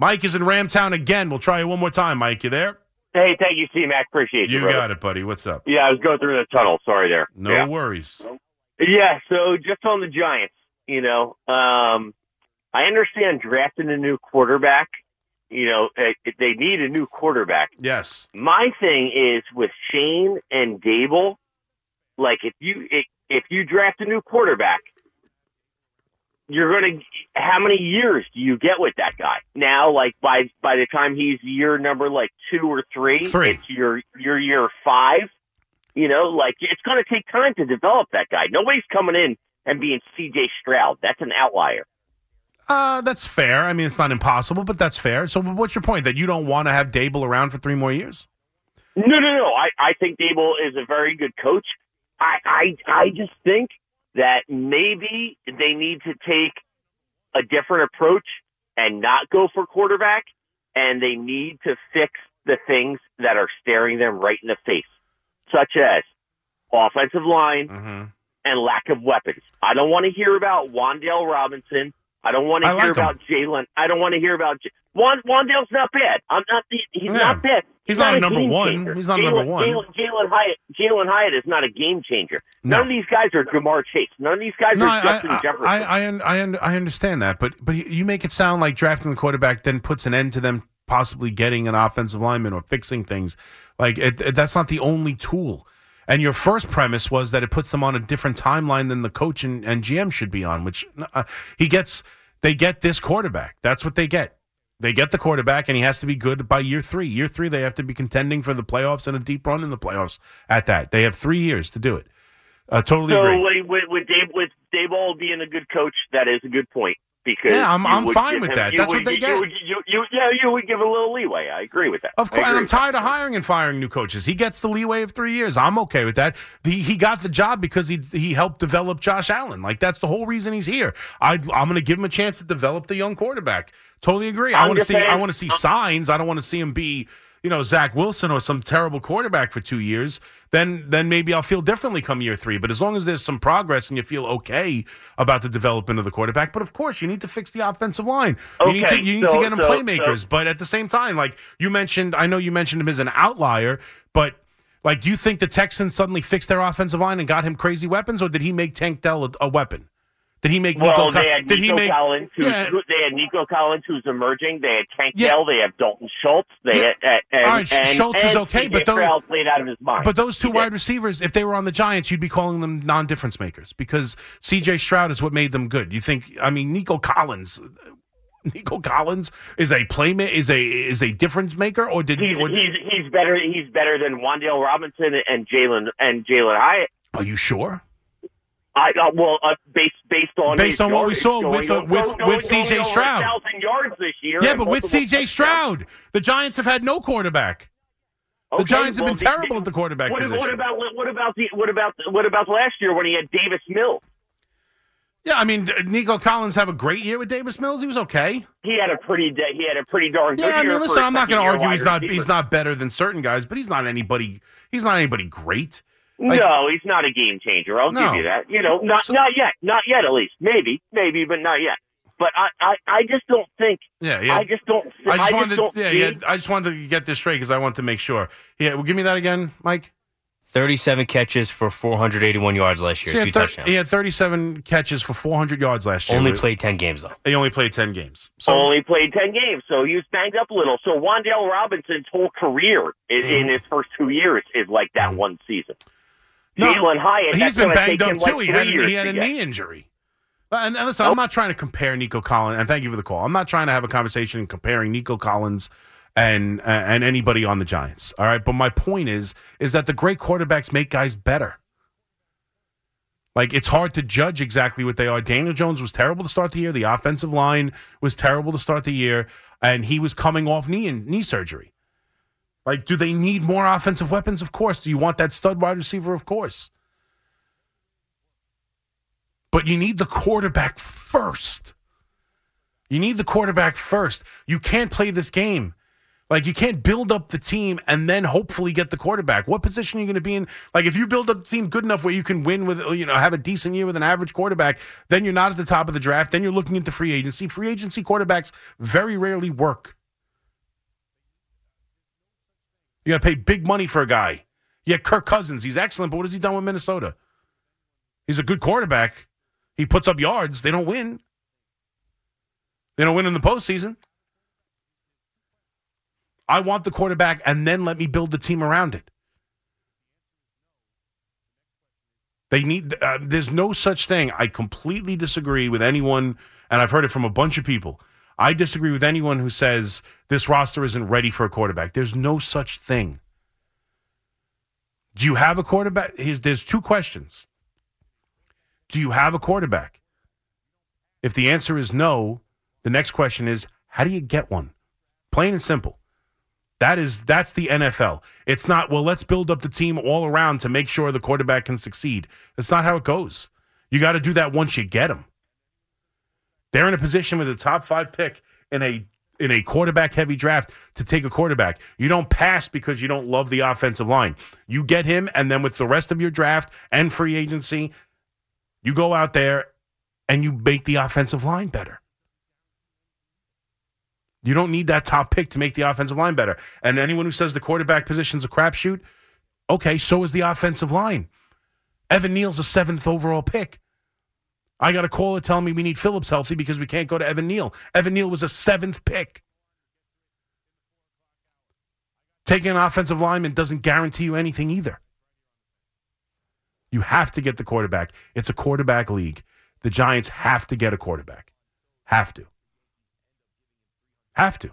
Mike is in Ramtown again. We'll try it one more time. Mike, you there? Hey, thank you, C Mac. Appreciate you. You brother. got it, buddy. What's up? Yeah, I was going through the tunnel. Sorry there. No yeah. worries. Yeah, so just on the Giants, you know, um, I understand drafting a new quarterback. You know, eh, they need a new quarterback. Yes. My thing is with Schoen and Daboll. Like, if you if, if you draft a new quarterback, you're gonna. How many years do you get with that guy? Now, like by by the time he's year number like two or three, Three. it's your your year five. You know, like it's going to take time to develop that guy. Nobody's coming in and being C.J. Stroud. That's an outlier. Uh, that's fair. I mean, it's not impossible, but that's fair. So, what's your point? That you don't want to have Daboll around for three more years? No, no, no. I, I think Daboll is a very good coach. I, I, I just think that maybe they need to take a different approach and not go for quarterback, and they need to fix the things that are staring them right in the face, such as offensive line Mm-hmm. and lack of weapons. I don't want to hear about Wan'Dale Robinson. I don't want to I hear like about Jalin. I don't want to hear about J- Wand- Wan'Dale's not bad. I'm not. He's Yeah. not bad. He's not a number one. changer. He's not Jalin, number one. Jalin, Jalin Hyatt. Jalin Hyatt is not a game changer. No. None of these guys are Ja'Marr Chase. None of these guys No, are I, Justin I, Jefferson. I, I, I, I understand that, but but you make it sound like drafting the quarterback then puts an end to them possibly getting an offensive lineman or fixing things. Like it, it- that's not the only tool. And your first premise was that it puts them on a different timeline than the coach and, and GM should be on, which uh, he gets. They get this quarterback. That's what they get. They get the quarterback, and he has to be good by year three. Year three, they have to be contending for the playoffs and a deep run in the playoffs. At that, they have three years to do it. Uh, totally so agree. with, with, with Dave with Daboll being a good coach, that is a good point. Because Yeah, I'm- I'm fine give with him- that. That's would- what they you get. would- you, you, yeah, you would give a little leeway. I agree with that. Of course, and I'm tired of hiring and firing new coaches. He gets the leeway of three years. I'm okay with that. He he got the job because he he helped develop Josh Allen. Like that's the whole reason he's here. I I'm going to give him a chance to develop the young quarterback. Totally agree. I I'm want to see I want to see signs. I don't want to see him be you know Zach Wilson or some terrible quarterback for two years. Then then maybe I'll feel differently come year three. But as long as there's some progress and you feel okay about the development of the quarterback, but of course you need to fix the offensive line. You need to Okay, you need to get him so- playmakers. so- But at the same time, like you mentioned, I know you mentioned him as an outlier, but like, do you think the Texans suddenly fixed their offensive line and got him crazy weapons, or did he make Tank Dell a, a weapon? Did he make Nico? Well, Col- they had did Nico he make? Collins, who's, Yeah. they had Nico Collins, who's emerging. They had Tank Yeah. Dell. They have Dalton Schultz. They Yeah. had, uh, and, All right, and, Schultz is okay, but those- played out of his mind. But those two He wide did. receivers, if they were on the Giants, you'd be calling them non-difference makers because C.J. Stroud is what made them good. You think? I mean, Nico Collins. Nico Collins is a playmate is a is a difference maker, or did? He's, or, he's he's better. He's better than Wan'Dale Robinson and Jalin and Jalin Hyatt. are you sure? I uh, well, uh, based based on Based on what we saw with, uh, with- going- with C.J. Stroud. 1,000 yards this year. Yeah, but with C.J. Stroud, the Giants have had no quarterback. The Okay, Giants have been the- terrible at the quarterback what, position. What about what about the what about what about last year when he had Davis Mills? Yeah, I mean, Nico Collins have a great year with Davis Mills. He was okay. He had a pretty da- he had a pretty darn good Yeah, I mean, listen, I'm not going to argue he's not receiver. he's not better than certain guys, but he's not anybody. He's not anybody great. Like- no, he's not a game changer. I'll No. give you that. You know, not So- not yet, not yet. At least maybe, maybe, but not yet. But I, I, I just don't think. Yeah, yeah. I just don't. I just I wanted, don't to, yeah, see, yeah. I just wanted to get this straight because I want to make sure. Yeah, well, give me that again, Mike. 37 catches for 481 yards last year, So he, two had thir- touchdowns. he had 37 catches for 400 yards last year. Only played 10 games, though. He only played 10 games. So only played 10 games, so he was banged up a little. So Wan'Dale Robinson's whole career in, in mm-hmm. his first two years is like that mm-hmm. one season. No, Jalin Hyatt, he's been banged up too. like he had he had a get. knee injury. And, and listen, I'm not trying to compare Nico Collins, and thank you for the call. I'm not trying to have a conversation comparing Nico Collins and uh, and anybody on the Giants. All right, but my point is is that the great quarterbacks make guys better. Like it's hard to judge exactly what they are. Daniel Jones was terrible to start the year. The offensive line was terrible to start the year, and he was coming off knee and knee surgery. Like, do they need more offensive weapons? Of course. Do you want that stud wide receiver? Of course. But you need the quarterback first. You need the quarterback first. You can't play this game Like you can't build up the team and then hopefully get the quarterback. What position are you going to be in? Like if you build up the team good enough where you can win with you know have a decent year with an average quarterback, then you're not at the top of the draft. Then you're looking into free agency. Free agency quarterbacks very rarely work. You got to pay big money for a guy. Yeah, Kirk Cousins, he's excellent, but what has he done with Minnesota? He's a good quarterback. He puts up yards. They don't win. They don't win in the postseason. I want the quarterback and then let me build the team around it. They need, uh, there's no such thing. I completely disagree with anyone, and I've heard it from a bunch of people. I disagree with anyone who says this roster isn't ready for a quarterback. There's no such thing. Do you have a quarterback? There's two questions. Do you have a quarterback? If the answer is no, the next question is how do you get one? Plain and simple. That is that's the NFL. It's not well. Let's build up the team all around to make sure the quarterback can succeed. That's not how it goes. You got to do that once you get them. They're in a position with a top five pick in a in a quarterback heavy draft to take a quarterback. You don't pass because you don't love the offensive line. You get him, and then with the rest of your draft and free agency, you go out there and you make the offensive line better. You don't need that top pick to make the offensive line better. And anyone who says the quarterback position's a crapshoot, okay, so is the offensive line. Evan Neal's a seventh overall pick. I got a caller telling me we need Phillips healthy because we can't go to Evan Neal. Evan Neal was a seventh pick. Taking an offensive lineman doesn't guarantee you anything either. You have to get the quarterback. It's a quarterback league. The Giants have to get a quarterback. Have to. Have to.